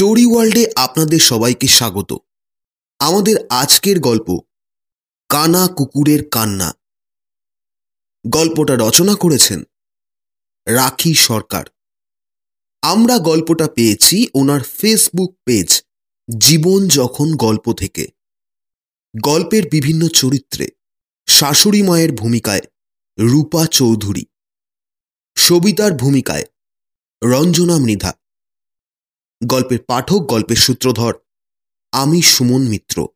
Story ওয়ার্ল্ডে আপনাদের সবাইকে স্বাগত। আমাদের আজকের গল্প, কানা কুকুরের কান্না। গল্পটা রচনা করেছেন রাখি সরকার। আমরা গল্পটা পেয়েছি ওনার ফেসবুক পেজ, জীবন যখন গল্প থেকে। গল্পের বিভিন্ন চরিত্রে, শাশুড়ি মায়ের ভূমিকায় রূপা চৌধুরী, সবিতার ভূমিকায় রঞ্জনা মৃধা গল্পের পাঠক, গল্পের সূত্রধর, আমি সুমন মিত্র।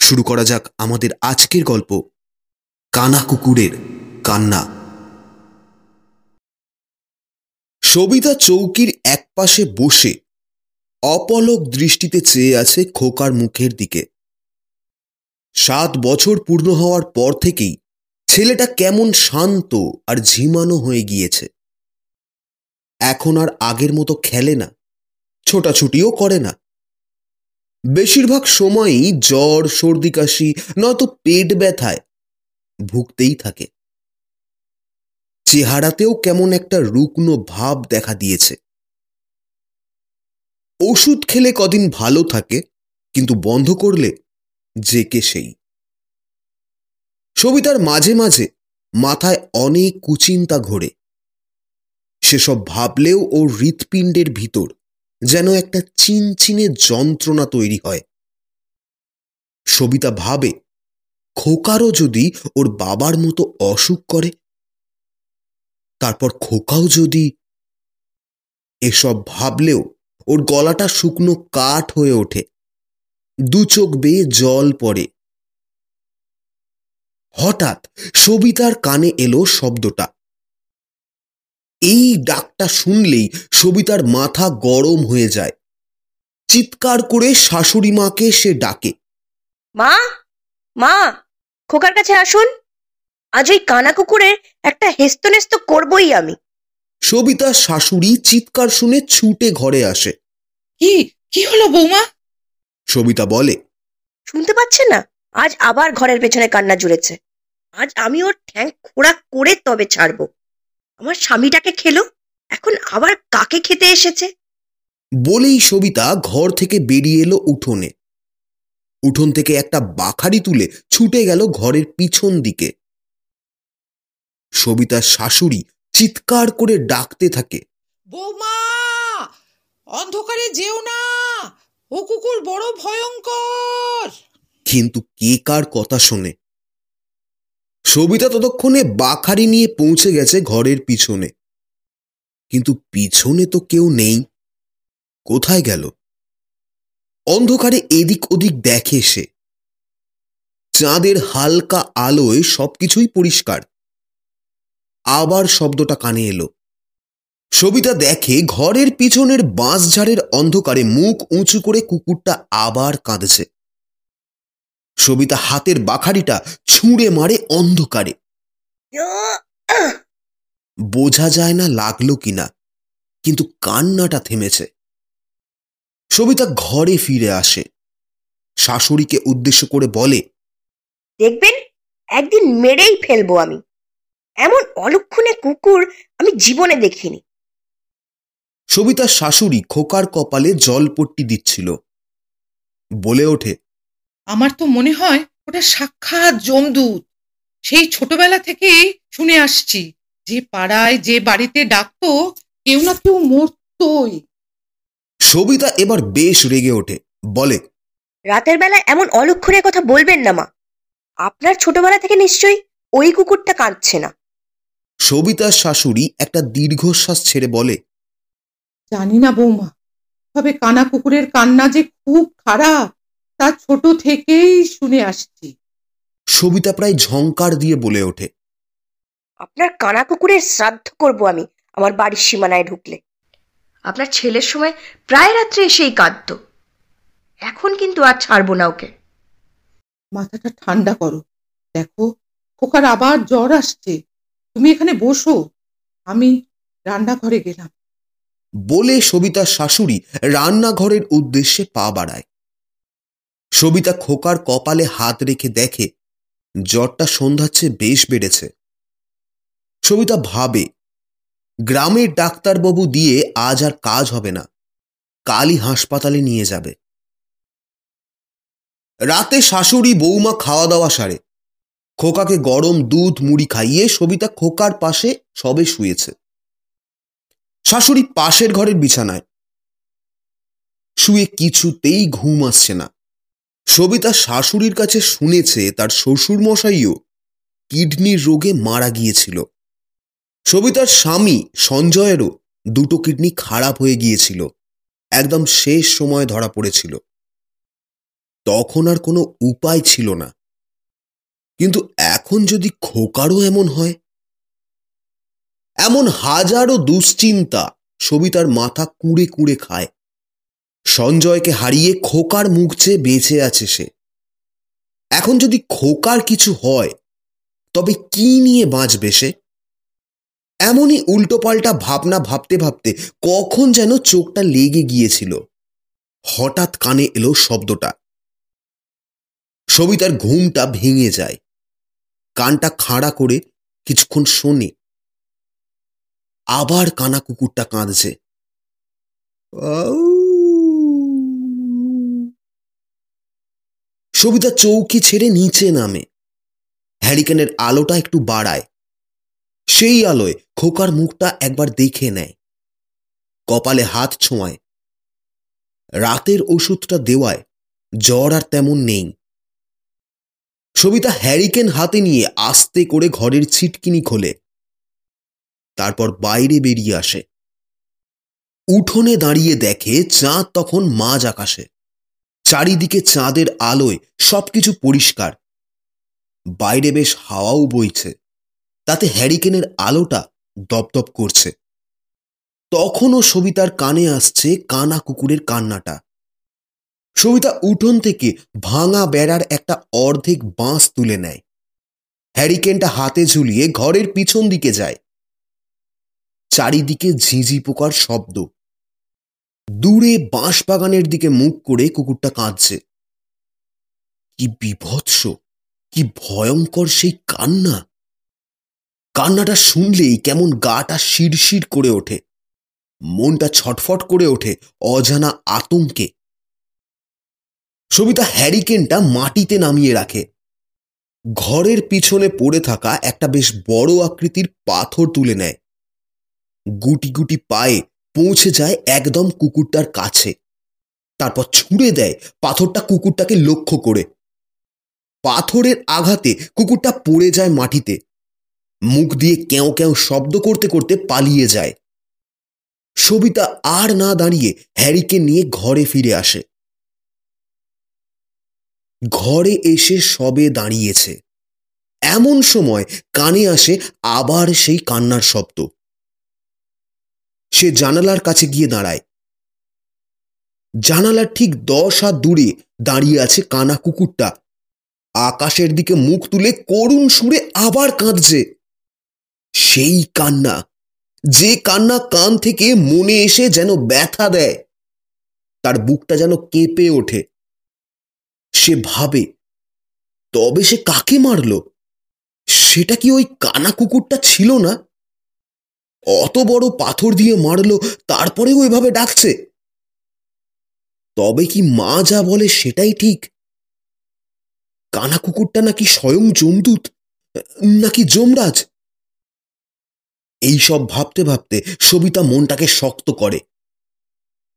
শুরু করা যাক আমাদের আজকের গল্প, কানা কুকুরের কান্না। সবিতা চৌকির একপাশে বসে অপলক দৃষ্টিতে চেয়ে আছে খোকার মুখের দিকে। সাত বছর পূর্ণ হওয়ার পর থেকেই ছেলেটা কেমন শান্ত আর ঝিমানো হয়ে গিয়েছে। এখন আর আগের মতো খেলে না। ছোটাছুটিও করে না। বেশিরভাগ সময়ই জ্বর, সর্দি কাশি নয়তো পেট ব্যথায় ভুগতেই থাকে। চেহারাতেও কেমন একটা রুগ্ন ভাব দেখা দিয়েছে। ওষুধ খেলে কদিন ভালো থাকে, কিন্তু বন্ধ করলে যে কে সেই। সবিতার মাঝে মাঝে মাথায় অনেক কুচিন্তা ঘোরে। সেসব ভাবলেও ও হৃৎপিণ্ডের ভিতর যেন একটা চিনচিনে যন্ত্রণা তৈরি হয়। সবিতা ভাবে, খোকারও যদি ওর বাবার মতো অসুখ করে, তারপর খোকাও যদি এসব ভাবলেও ওর গলাটা শুকনো কাঠ হয়ে ওঠে, দু চোখ বেয়ে জল পড়ে। হঠাৎ সবিতার কানে এলো শব্দটা। এই ডাকটা শুনলেই সবিতার মাথা গরম হয়ে যায়। চিৎকার করে শাশুড়ি মাকে সে ডাকে। মা মা খোকার কাছে আসুন। আজ ওই কানা কুকুরের একটা হেস্তনেস্ত করবই আমি। সবিতার শাশুড়ি চিৎকার শুনে ছুটে ঘরে আসে। কি কি হলো বৌমা? সবিতা বলে শুনতে পাচ্ছেন না? আজ আবার ঘরের পেছনে কান্না জুড়েছে। আজ আমি ওর ঠ্যাং খোড়া করে তবে ছাড়বো। আমার স্বামীটাকে খেলো? এখন আবার কাকে খেতে এসেছে? বলেই সবিতা ঘর থেকে বেরিয়ে এলো উঠোনে। উঠোন থেকে একটা বাখারি তুলে ছুটে গেল ঘরের পিছন দিকে। সবিতার শাশুড়ি চিৎকার করে ডাকতে থাকে বৌমা অন্ধকারে যেও না ও কুকুর বড় ভয়ঙ্কর! কিন্তু কে কার কথা শোনে? সবিতা ততক্ষণে বাখারি নিয়ে পৌঁছে গেছে ঘরের পিছনে। কিন্তু পিছনে তো কেউ নেই। কোথায় গেল? অন্ধকারে এদিক ওদিক দেখে সে। চাঁদের হালকা আলোয় সবকিছুই পরিষ্কার। আবার শব্দটা কানে এলো। সবিতা দেখে ঘরের পিছনের বাঁশঝাড়ের অন্ধকারে মুখ উঁচু করে কুকুরটা আবার কাঁদছে। সবিতা হাতের বাখারিটা ছুঁড়ে মারে অন্ধকারে। বোঝা যায় না লাগল কিনা কিন্তু কান্নাটা থেমেছে। সবিতা ঘরে ফিরে আসে। শাশুড়িকে উদ্দেশ্য করে বলে দেখবেন একদিন মেরেই ফেলব আমি। এমন অলক্ষণে কুকুর আমি জীবনে দেখিনি। সবিতার শাশুড়ি খোকার কপালে জলপট্টি দিচ্ছিল। বলে ওঠে আমার তো মনে হয় ওটা সাক্ষাৎ জমদূত। সেই ছোটবেলা থেকেই শুনে আসছি যে পাড়ায় যে বাড়িতে ডাকতো কেউ না কেউ মরতই। সবিতা এবার বেশ রেগে ওঠে বলে রাতের বেলা এমন অলক্ষণের কথা বলবেন না মা। আপনার ছোটবেলা থেকে নিশ্চয়ই ওই কুকুরটা কাঁদছে না। সবিতার শাশুড়ি একটা দীর্ঘশ্বাস ছেড়ে বলে জানি না বৌমা তবে কানা কুকুরের কান্না যে খুব খারাপ। তা ছোট থেকেই শুনে আসছি। সবিতা প্রায় ঝংকার দিয়ে বলে ওঠে। আপনার কানা কুকুরের শ্রাদ্ধ করব আমি আমার বাড়ির সীমানায় ঢুকলে। আপনার ছেলের সময় প্রায় রাত্রে এসেই কাঁদত। এখন কিন্তু আর ছাড়বো না ওকে। মাথাটা ঠান্ডা করো। দেখো খোকার আবার জ্বর আসছে। তুমি এখানে বসো। আমি রান্নাঘরে গেলাম। বলে সবিতার শাশুড়ি রান্নাঘরের উদ্দেশ্যে পা বাড়ায়। সবিতা খোকার কপালে হাত রেখে দেখে, জ্বরটা সন্ধ্যার চেয়ে বেশ বেড়েছে। সবিতা ভাবে, গ্রামের ডাক্তারবাবু দিয়ে আজ আর কাজ হবে না, কালই হাসপাতালে নিয়ে যাবে। রাতে শাশুড়ি বৌমা খাওয়া দাওয়া সারে। খোকাকে গরম দুধ, মুড়ি খাইয়ে সবিতা খোকার পাশে সবে শুয়েছে। শাশুড়ি পাশের ঘরের বিছানায়। শুয়ে কিছুতেই ঘুম আসছে না। সবিতা শাশুড়ির কাছে শুনেছে তার শ্বশুর মশাইও কিডনির রোগে মারা গিয়েছিল। সবিতার স্বামী সঞ্জয়েরও দুটো কিডনি খারাপ হয়ে গিয়েছিল। একদম শেষ সময় ধরা পড়েছিল। তখন আর কোনো উপায় ছিল না। কিন্তু এখন যদি খোকারও এমন হয়? এমন হাজারো দুশ্চিন্তা সবিতার মাথা কুড়ে কুড়ে খায়। সঞ্জয়কে হারিয়ে খোকার মুখ চেয়ে বেঁচে আছে সে। এখন যদি খোকার কিছু হয়, তবে কি নিয়ে বাঁচবে সে? এমনই উল্টোপাল্টা ভাবনা ভাবতে ভাবতে কখন যেন চোখটা লেগে গিয়েছিল। হঠাৎ কানে এলো শব্দটা। সবিতার ঘুমটা ভেঙে যায়। কানটা খাড়া করে কিছুক্ষণ শোনে। আবার কানা কুকুরটা কাঁদছে সবিতা চৌকি ছেড়ে নিচে নামে। হ্যারিকেনের আলোটা একটু বাড়ায়। সেই আলোয় খোকার মুখটা একবার দেখে নেয়। কপালে হাত ছোঁয়ায়। রাতের ওষুধটা দেওয়ায়, জ্বর আর তেমন নেই। সবিতা হ্যারিকেন হাতে নিয়ে আস্তে করে ঘরের ছিটকিনি খোলে। তারপর বাইরে বেরিয়ে আসে। উঠোনে দাঁড়িয়ে দেখে চাঁদ তখন মাঝ আকাশে। চারিদিকে চাঁদের আলোয় সবকিছু পরিষ্কার। বাইরে বেশ হাওয়াও বইছে। তাতে হ্যারিকেনের আলোটা দপদপ করছে। তখনও সবিতার কানে আসছে কানা কুকুরের কান্নাটা। সবিতা উঠোন থেকে ভাঙা বেড়ার একটা অর্ধেক বাঁশ তুলে নেয়। হ্যারিকেনটা হাতে ঝুলিয়ে ঘরের পিছন দিকে যায়। চারিদিকে ঝিঁঝি পোকার শব্দ। দূরে বাঁশ বাগানের দিকে মুখ করে কুকুরটা কাঁদছে। কি বিভৎস, কি ভয়ঙ্কর সেই কান্না। কান্নাটা শুনলেই কেমন গাটা শিরশির করে ওঠে। মনটা ছটফট করে ওঠে অজানা আতঙ্কে। সবিতা হ্যারিকেনটা মাটিতে নামিয়ে রাখে। ঘরের পিছনে পড়ে থাকা একটা বেশ বড় আকৃতির পাথর তুলে নেয়। গুটি গুটি পায়ে পৌঁছে যায় একদম কুকুরটার কাছে। তারপর ছুঁড়ে দেয় পাথরটা কুকুরটাকে লক্ষ্য করে। পাথরের আঘাতে কুকুরটা পড়ে যায় মাটিতে। মুখ দিয়ে কেউ কেউ শব্দ করতে করতে পালিয়ে যায়। সবিতা আর না দাঁড়িয়ে হ্যারিকে নিয়ে ঘরে ফিরে আসে। ঘরে এসে সবে দাঁড়িয়েছে। এমন সময় কানে আসে আবার সেই কান্নার শব্দ। সে জানালার কাছে গিয়ে দাঁড়ায়। জানালার ঠিক দশ হাত দূরে দাঁড়িয়ে আছে কানা কুকুরটা। আকাশের দিকে মুখ তুলে করুণ সুরে আবার কাঁদছে। সেই কান্না, যে কান্না কান থেকে মনে এসে যেন ব্যথা দেয়। তার বুকটা যেন কেঁপে ওঠে। সে ভাবে, তবে সে কাকে মারল? সেটা কি ওই কানা কুকুরটা ছিল না? অত বড় পাথর দিয়ে মারল, তারপরেও এভাবে ডাকছে। তবে কি মা যা বলে সেটাই ঠিক? কানা কুকুরটা নাকি স্বয়ং জমদূত, নাকি যমরাজ? এইসব ভাবতে ভাবতে সবিতা মনটাকে শক্ত করে।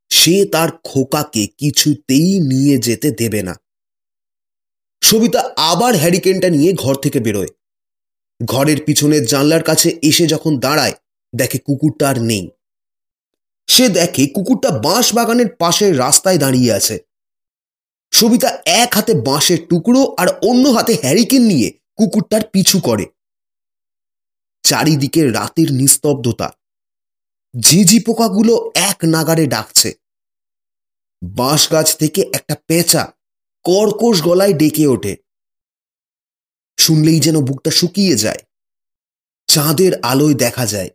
সে তার খোকাকে কিছুতেই নিয়ে যেতে দেবে না। সবিতা আবার হ্যারিকেনটা নিয়ে ঘর থেকে বেরোয়। ঘরের পিছনের জানলার কাছে এসে যখন দাঁড়ায় দেখে কুকুরটা আর নেই। সে দেখে কুকুরটা বাঁশ বাগানের পাশের রাস্তায় দাঁড়িয়ে আছে। সবিতা এক হাতে বাঁশের টুকরো আর অন্য হাতে হ্যারিকেন নিয়ে কুকুরটার পিছু করে। চারিদিকে রাতের নিস্তব্ধতা। ঝিঝি পোকাগুলো এক নাগারে ডাকছে। বাঁশ গাছ থেকে একটা পেঁচা কর্কশ গলায় ডেকে ওঠে। শুনলেই যেন বুকটা শুকিয়ে যায়। চাঁদের আলোয় দেখা যায়।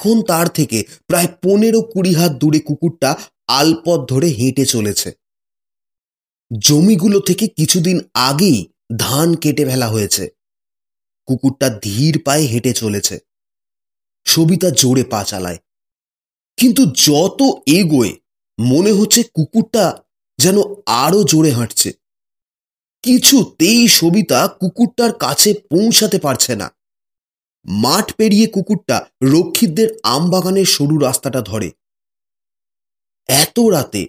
এখন তার থেকে প্রায় পনেরো কুড়ি হাত দূরে কুকুরটা আলপথ ধরে হেঁটে চলেছে। জমিগুলো থেকে কিছুদিন আগেই ধান কেটে ফেলা হয়েছে। কুকুরটা ধীর পায়ে হেঁটে চলেছে। সবিতা জোরে পা চালায়। কিন্তু যত এগোয়, মনে হচ্ছে কুকুরটা যেন আরও জোরে হাঁটছে। কিছুতেই সবিতা কুকুরটার কাছে পৌঁছাতে পারছে না। মাঠ পেরিয়ে কুকুরটা রক্ষিতদের আমবাগানের সরু রাস্তাটা ধরে। এত রাতে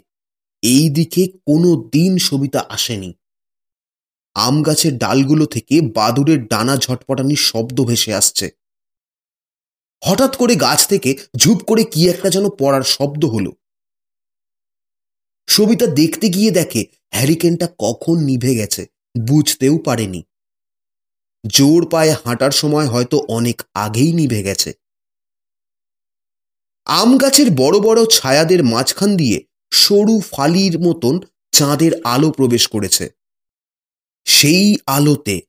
এই দিকে কোনো দিন সবিতা আসেনি। আম গাছের ডালগুলো থেকে বাদুরের ডানা ঝটপটানির শব্দ ভেসে আসছে। হঠাৎ করে গাছ থেকে ঝুপ করে কি একটা যেন পড়ার শব্দ হলো। সবিতা দেখতে গিয়ে দেখে, হ্যারিকেনটা কখন নিভে গেছে বুঝতেও পারেনি। জোর পায়ে হাঁটার সময় হয়তো অনেক আগেই নিভে গেছে। আম গাছের বড় বড় ছায়াদের মাঝখান দিয়ে সরু ফালির মতন চাঁদের আলো প্রবেশ করেছে। সেই আলোতে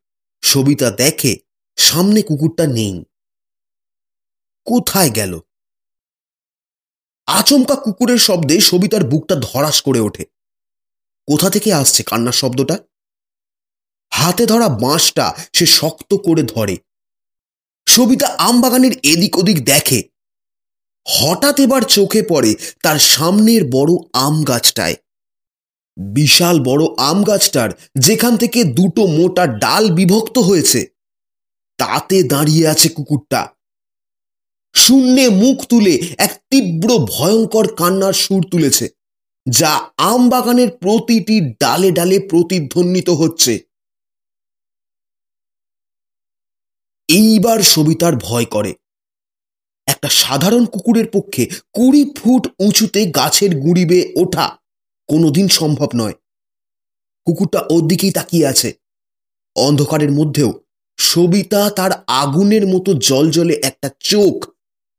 সবিতা দেখে সামনে কুকুরটা নেই। কোথায় গেল? আচমকা কুকুরের শব্দে সবিতার বুকটা ধরাস করে ওঠে। কোথা থেকে আসছে কান্নার শব্দটা? হাতে ধরা বাঁশটা সে শক্ত করে ধরে। সবিতা আমবাগানের এদিক ওদিক দেখে। হঠাৎ এবার চোখে পড়ে তার সামনের বড় আম গাছটায়। বিশাল বড় আম গাছটার যেখান থেকে দুটো মোটা ডাল বিভক্ত হয়েছে। তাতে দাঁড়িয়ে আছে কুকুরটা। শূন্যে মুখ তুলে এক তীব্র ভয়ঙ্কর কান্নার সুর তুলেছে, যা আম বাগানের প্রতিটি ডালে ডালে প্রতিধ্বনিত হচ্ছে। এইবার সবিতার ভয় করে। একটা সাধারণ কুকুরের পক্ষে কুড়ি ফুট উঁচুতে গাছের গুঁড়ি বেয়ে ওঠা কোনোদিন সম্ভব নয়। কুকুরটা ওর দিকেই তাকিয়ে আছে। অন্ধকারের মধ্যেও সবিতা তার আগুনের মতো জলজলে একটা চোখ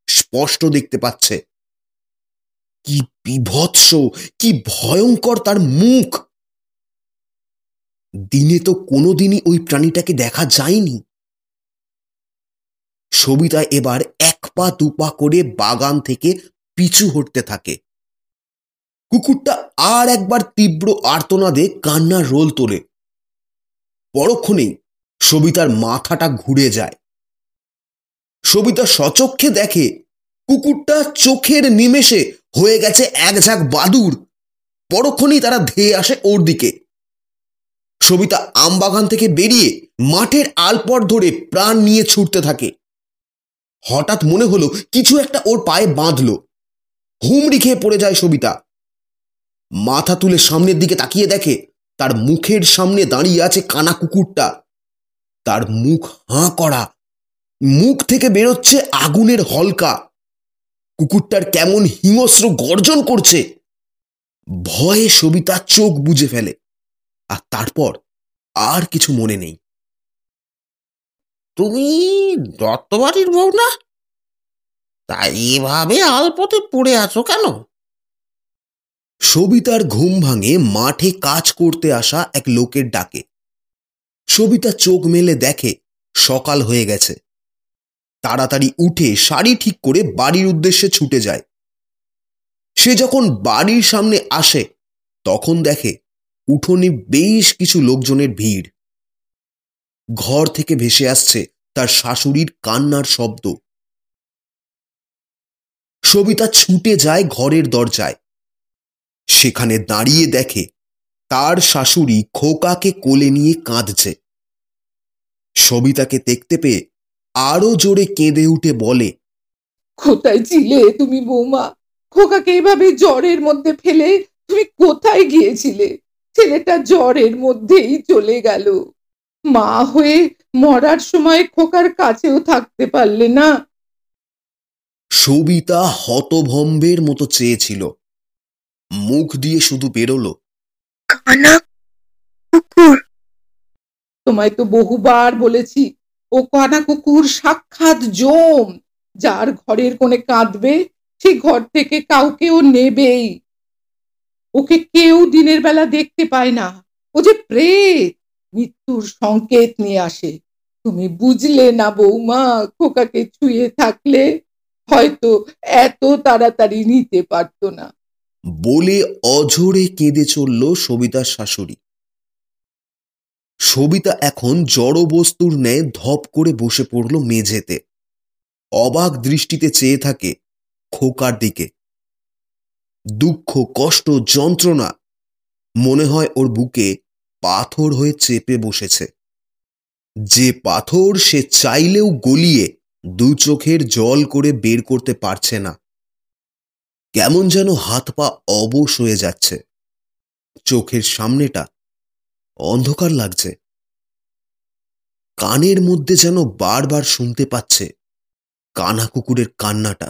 স্পষ্ট দেখতে পাচ্ছে। কি বিভৎস, কি ভয়ঙ্কর তার মুখ! দিনে তো কোনোদিনই ওই প্রাণীটাকে দেখা যায়নি। সবিতা এবার এক পা দুপা করে বাগান থেকে পিছু হটতে থাকে। কুকুরটা আর একবার তীব্র আর্তনাদে কান্নার রোল তোলে। পরক্ষণেই সবিতার মাথাটা ঘুরে যায়। সবিতা সচক্ষে দেখে কুকুরটা চোখের নিমেষে হয়ে গেছে এক ঝাঁক বাদুর। পরক্ষণেই তারা ধেয়ে আসে ওর দিকে। সবিতা আমবাগান থেকে বেরিয়ে মাঠের আলপর ধরে প্রাণ নিয়ে ছুটতে থাকে। হঠাৎ মনে হলো কিছু একটা ওর পায়ে বাঁধল। হুমড়ি খেয়ে পড়ে যায় সবিতা। মাথা তুলে সামনের দিকে তাকিয়ে দেখে তার মুখের সামনে দাঁড়িয়ে আছে কানা কুকুরটা। তার মুখ হাঁ করা। মুখ থেকে বেরোচ্ছে আগুনের হলকা। কুকুরটার কেমন হিংস্র গর্জন করছে। ভয়ে সবিতা চোখ বুঝে ফেলে। আর তারপর আর কিছু মনে নেই। তুমি দত্তবাড়ির বউ না? তাই এভাবে আলপথে পড়ে আছো কেন? সবিতার ঘুম ভাঙে মাঠে কাজ করতে আসা এক লোকের ডাকে। সবিতা চোখ মেলে দেখে, সকাল হয়ে গেছে। তাড়াতাড়ি উঠে শাড়ি ঠিক করে বাড়ির উদ্দেশ্যে ছুটে যায়। সে যখন বাড়ির সামনে আসে, তখন দেখে উঠোনে বেশ কিছু লোকজনের ভিড়। ঘর থেকে ভেসে আসছে তার শাশুড়ির কান্নার শব্দ। সবিতা ছুটে যায় ঘরের দরজায়। সেখানে দাঁড়িয়ে দেখে তার শাশুড়ি খোকাকে কোলে নিয়ে কাঁদছে। সবিতাকে দেখতে পেয়ে আরও জোরে কেঁদে উঠে বলে, কোথায় ছিলে তুমি বৌমা? খোকাকে এভাবে জ্বরের মধ্যে ফেলে তুমি কোথায় গিয়েছিলে? ছেলেটা জ্বরের মধ্যেই চলে গেল। মা হয়ে মরার সময় খোকার কাছেও থাকতে পারলে না। সবিতা হতভম্বের মতো চেয়েছিল। মুখ দিয়ে শুধু বেরোলো কানা কুকুর। তোমায় তো বহুবার বলেছি ও কানা কুকুর সাক্ষাৎ জম। যার ঘরের কোণে কাঁদবে সে ঘর থেকে কাউকে ও নেবেই। ওকে কেউ দিনের বেলা দেখতে পায় না। ও যে প্রেত। মৃত্যুর সংকেত নিয়ে আসে। তুমি বুঝলে না বৌমা, খোকাকে ছুঁয়ে থাকলে হয়তো এত তাড়াতাড়ি নিতে পারতো না। বলে অঝরে কেঁদে চলল সবিতার শাশুড়ি। সবিতা এখন জড় বস্তুর ন্যায় ধপ করে বসে পড়ল মেঝেতে। অবাক দৃষ্টিতে চেয়ে থাকে খোকার দিকে। দুঃখ, কষ্ট, যন্ত্রণা মনে হয় ওর বুকে পাথর হয়ে চেপে বসেছে। যে পাথর সে চাইলেও গলিয়ে দু চোখের জল করে বের করতে পারছে না। কেমন যেন হাত পা অবশ হয়ে যাচ্ছে। চোখের সামনেটা অন্ধকার লাগছে। কানের মধ্যে যেন বারবার শুনতে পাচ্ছে কানা কুকুরের কান্নাটা।